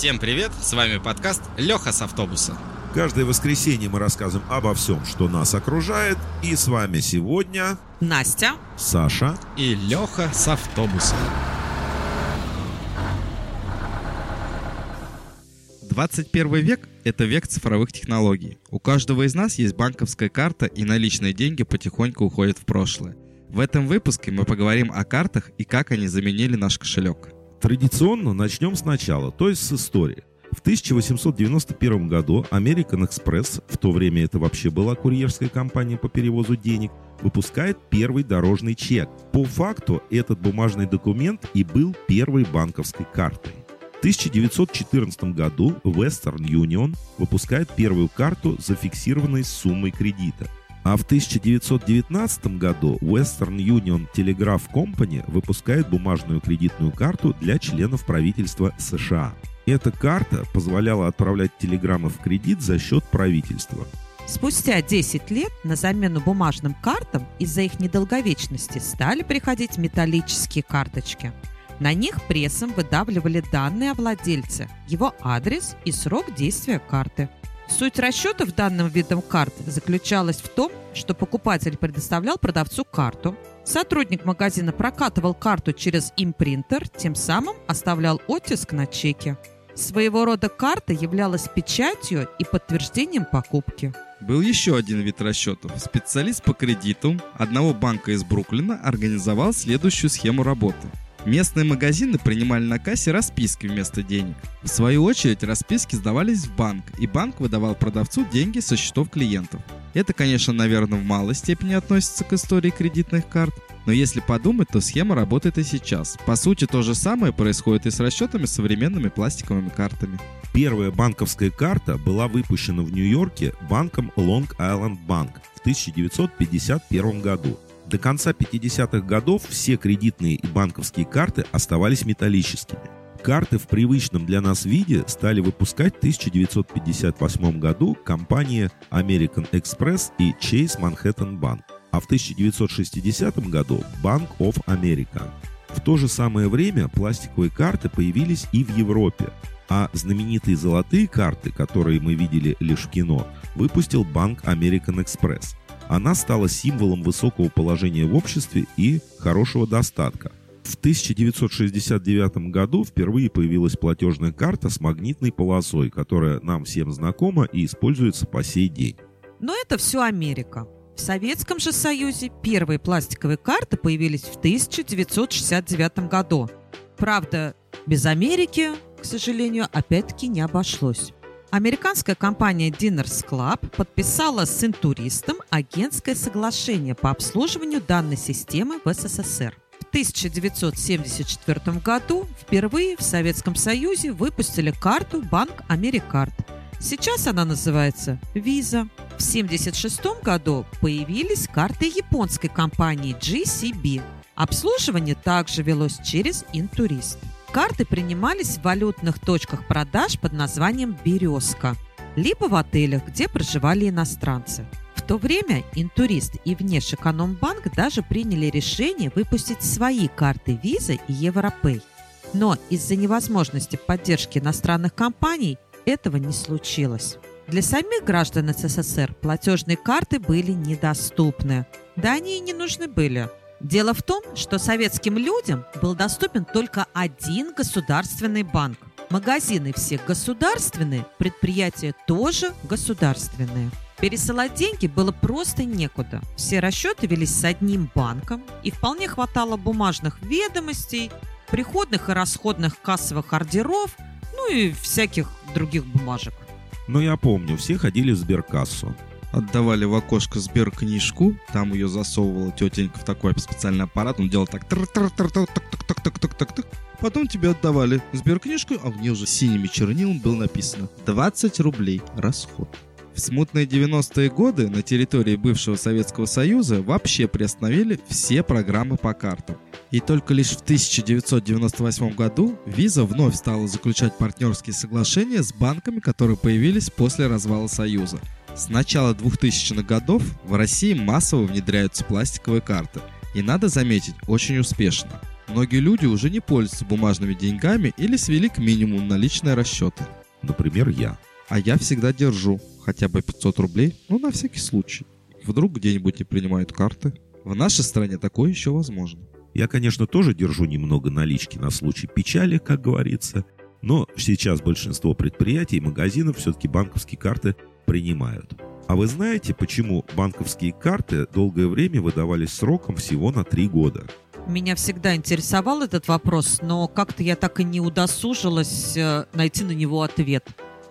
Всем привет, с вами подкаст Леха с автобуса. Каждое воскресенье мы рассказываем обо всем, что нас окружает. И с вами сегодня Настя. Саша. И Леха с автобуса. 21 век – это век цифровых технологий. У каждого из нас есть банковская карта, и наличные деньги потихоньку уходят в прошлое. В этом выпуске мы поговорим о картах и как они заменили наш кошелек. Традиционно начнем сначала, то есть с истории. В 1891 году American Express, в то время это вообще была курьерская компания по перевозу денег, выпускает первый дорожный чек. По факту этот бумажный документ и был первой банковской картой. В 1914 году Western Union выпускает первую карту с зафиксированной суммой кредита. А в 1919 году Western Union Telegraph Company выпускает бумажную кредитную карту для членов правительства США. Эта карта позволяла отправлять телеграммы в кредит за счет правительства. Спустя 10 лет на замену бумажным картам из-за их недолговечности стали приходить металлические карточки. На них прессом выдавливали данные о владельце, его адрес и срок действия карты. Суть расчетов данным видом карт заключалась в том, что покупатель предоставлял продавцу карту, сотрудник магазина прокатывал карту через импринтер, тем самым оставлял оттиск на чеке. Своего рода карта являлась печатью и подтверждением покупки. Был еще один вид расчетов. Специалист по кредиту одного банка из Бруклина организовал следующую схему работы. Местные магазины принимали на кассе расписки вместо денег. В свою очередь расписки сдавались в банк, и банк выдавал продавцу деньги со счетов клиентов. Это, конечно, наверное, в малой степени относится к истории кредитных карт, но если подумать, то схема работает и сейчас. По сути, то же самое происходит и с расчетами современными пластиковыми картами. Первая банковская карта была выпущена в Нью-Йорке банком Long Island Bank в 1951 году. До конца 50-х годов все кредитные и банковские карты оставались металлическими. Карты в привычном для нас виде стали выпускать в 1958 году компания American Express и Chase Manhattan Bank, а в 1960 году Bank of America. В то же самое время пластиковые карты появились и в Европе, а знаменитые золотые карты, которые мы видели лишь в кино, выпустил банк American Express. Она стала символом высокого положения в обществе и хорошего достатка. В 1969 году впервые появилась платежная карта с магнитной полосой, которая нам всем знакома и используется по сей день. Но это все Америка. В Советском же Союзе первые пластиковые карты появились в 1969 году. Правда, без Америки, к сожалению, опять-таки не обошлось. Американская компания Dinners Club подписала с интуристом агентское соглашение по обслуживанию данной системы в СССР. В 1974 году впервые в Советском Союзе выпустили карту Банк Америкард. Сейчас она называется Visa. В 1976 году появились карты японской компании GCB. Обслуживание также велось через интурист. Карты принимались в валютных точках продаж под названием «Березка», либо в отелях, где проживали иностранцы. В то время Интурист и Внешэкономбанк даже приняли решение выпустить свои карты Visa и Европей. Но из-за невозможности поддержки иностранных компаний этого не случилось. Для самих граждан СССР платежные карты были недоступны. Да они и не нужны были – Дело в том, что советским людям был доступен только один государственный банк. Магазины все государственные, предприятия тоже государственные. Пересылать деньги было просто некуда. Все расчеты велись с одним банком, и вполне хватало бумажных ведомостей, приходных и расходных кассовых ордеров, ну и всяких других бумажек. Но я помню, все ходили в сберкассу отдавали в окошко сберкнижку, там ее засовывала тетенька в такой специальный аппарат, он делал так так Потом тебе отдавали сберкнижку, а в ней уже синими чернилами было написано 20 рублей расход. В смутные 90-е годы на территории бывшего Советского Союза вообще приостановили все программы по картам. И только лишь в 1998 году Visa вновь стала заключать партнерские соглашения с банками, которые появились после развала Союза – с начала 2000-х годов в России массово внедряются пластиковые карты. И надо заметить, очень успешно. Многие люди уже не пользуются бумажными деньгами или свели к минимуму наличные расчеты. Например, я. А я всегда держу хотя бы 500 рублей, ну на всякий случай. Вдруг где-нибудь не принимают карты. В нашей стране такое еще возможно. Я, конечно, тоже держу немного налички на случай печали, как говорится, но сейчас большинство предприятий и магазинов все-таки банковские карты принимают. А вы знаете, почему банковские карты долгое время выдавались сроком всего на три года? Меня всегда интересовал этот вопрос, но как-то я так и не удосужилась э, найти на него ответ.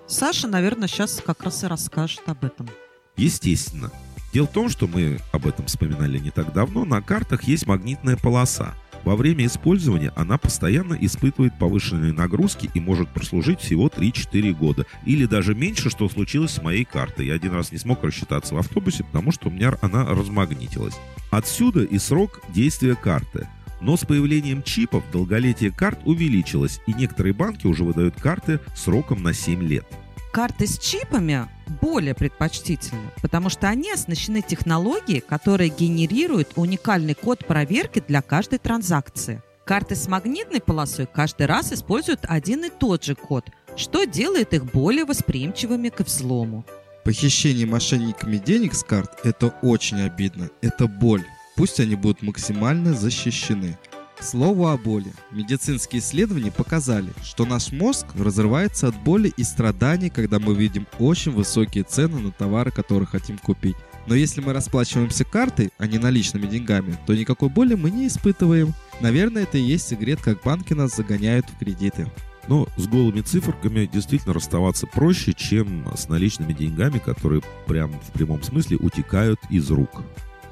Саша, наверное, сейчас как раз и расскажет об этом. Естественно. Дело в том, что мы об этом вспоминали не так давно, на картах есть магнитная полоса. Во время использования она постоянно испытывает повышенные нагрузки и может прослужить всего 3-4 года. Или даже меньше, что случилось с моей картой. Я один раз не смог рассчитаться в автобусе, потому что у меня она размагнитилась. Отсюда и срок действия карты. Но с появлением чипов долголетие карт увеличилось, и некоторые банки уже выдают карты сроком на 7 лет. Карты с чипами более предпочтительны, потому что они оснащены технологией, которая генерирует уникальный код проверки для каждой транзакции. Карты с магнитной полосой каждый раз используют один и тот же код, что делает их более восприимчивыми к взлому. Похищение мошенниками денег с карт – это очень обидно, это боль. Пусть они будут максимально защищены. К слову о боли. Медицинские исследования показали, что наш мозг разрывается от боли и страданий, когда мы видим очень высокие цены на товары, которые хотим купить. Но если мы расплачиваемся картой, а не наличными деньгами, то никакой боли мы не испытываем. Наверное, это и есть секрет, как банки нас загоняют в кредиты. Но с голыми циферками действительно расставаться проще, чем с наличными деньгами, которые прям в прямом смысле утекают из рук.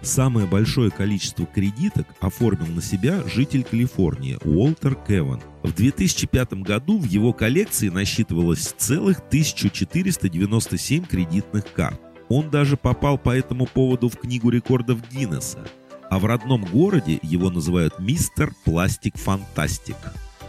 Самое большое количество кредиток оформил на себя житель Калифорнии Уолтер Кеван. В 2005 году в его коллекции насчитывалось целых 1497 кредитных карт. Он даже попал по этому поводу в книгу рекордов Гиннесса. А в родном городе его называют мистер Пластик Фантастик.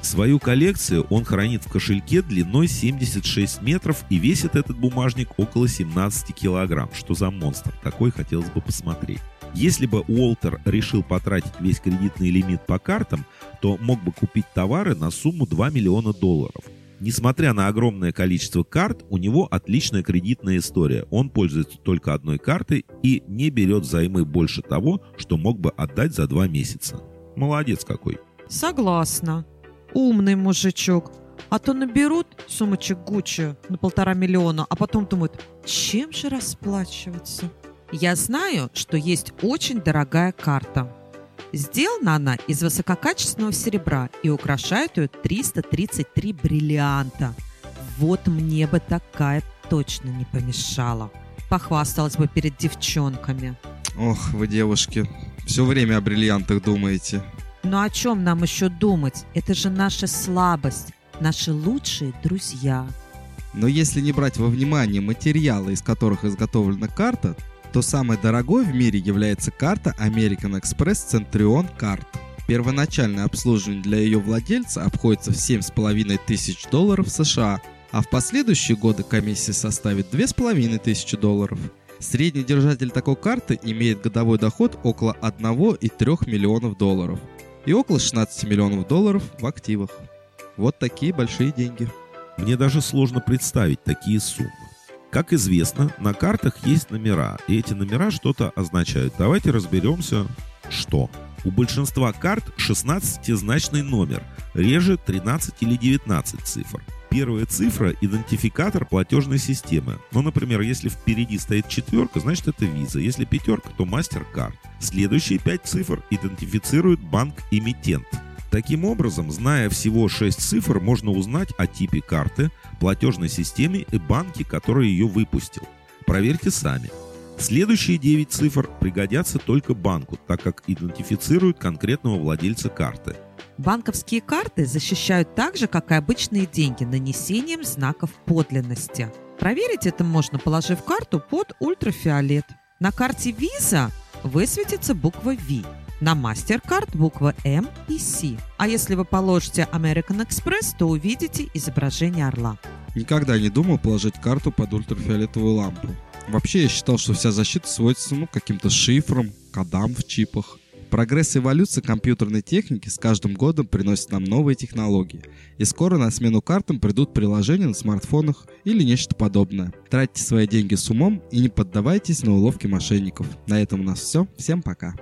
Свою коллекцию он хранит в кошельке длиной 76 метров и весит этот бумажник около 17 килограмм. Что за монстр? Такой хотелось бы посмотреть. Если бы Уолтер решил потратить весь кредитный лимит по картам, то мог бы купить товары на сумму 2 миллиона долларов. Несмотря на огромное количество карт, у него отличная кредитная история. Он пользуется только одной картой и не берет займы больше того, что мог бы отдать за два месяца. Молодец какой. Согласна. Умный мужичок. А то наберут сумочек Гуччи на полтора миллиона, а потом думают, чем же расплачиваться? Я знаю, что есть очень дорогая карта. Сделана она из высококачественного серебра и украшает ее 333 бриллианта. Вот мне бы такая точно не помешала. Похвасталась бы перед девчонками. Ох, вы девушки, все время о бриллиантах думаете. Но о чем нам еще думать? Это же наша слабость, наши лучшие друзья. Но если не брать во внимание материалы, из которых изготовлена карта, то самой дорогой в мире является карта American Express Centurion Card. Первоначальное обслуживание для ее владельца обходится в 7,5 тысяч долларов США, а в последующие годы комиссия составит 2,5 тысячи долларов. Средний держатель такой карты имеет годовой доход около 1,3 миллионов долларов и около 16 миллионов долларов в активах. Вот такие большие деньги. Мне даже сложно представить такие суммы. Как известно, на картах есть номера, и эти номера что-то означают. Давайте разберемся, что. У большинства карт 16-значный номер, реже 13 или 19 цифр. Первая цифра – идентификатор платежной системы. Ну, например, если впереди стоит четверка, значит это виза. Если пятерка, то MasterCard. Следующие пять цифр идентифицируют банк-эмитент. Таким образом, зная всего 6 цифр, можно узнать о типе карты, платежной системе и банке, который ее выпустил. Проверьте сами. Следующие 9 цифр пригодятся только банку, так как идентифицируют конкретного владельца карты. Банковские карты защищают так же, как и обычные деньги, нанесением знаков подлинности. Проверить это можно, положив карту под ультрафиолет. На карте Visa высветится буква V, на MasterCard буква М и С. А если вы положите American Express, то увидите изображение орла. Никогда не думал положить карту под ультрафиолетовую лампу. Вообще я считал, что вся защита сводится ну, каким-то шифрам, кодам в чипах. Прогресс и эволюция компьютерной техники с каждым годом приносит нам новые технологии. И скоро на смену картам придут приложения на смартфонах или нечто подобное. Тратьте свои деньги с умом и не поддавайтесь на уловки мошенников. На этом у нас все. Всем пока.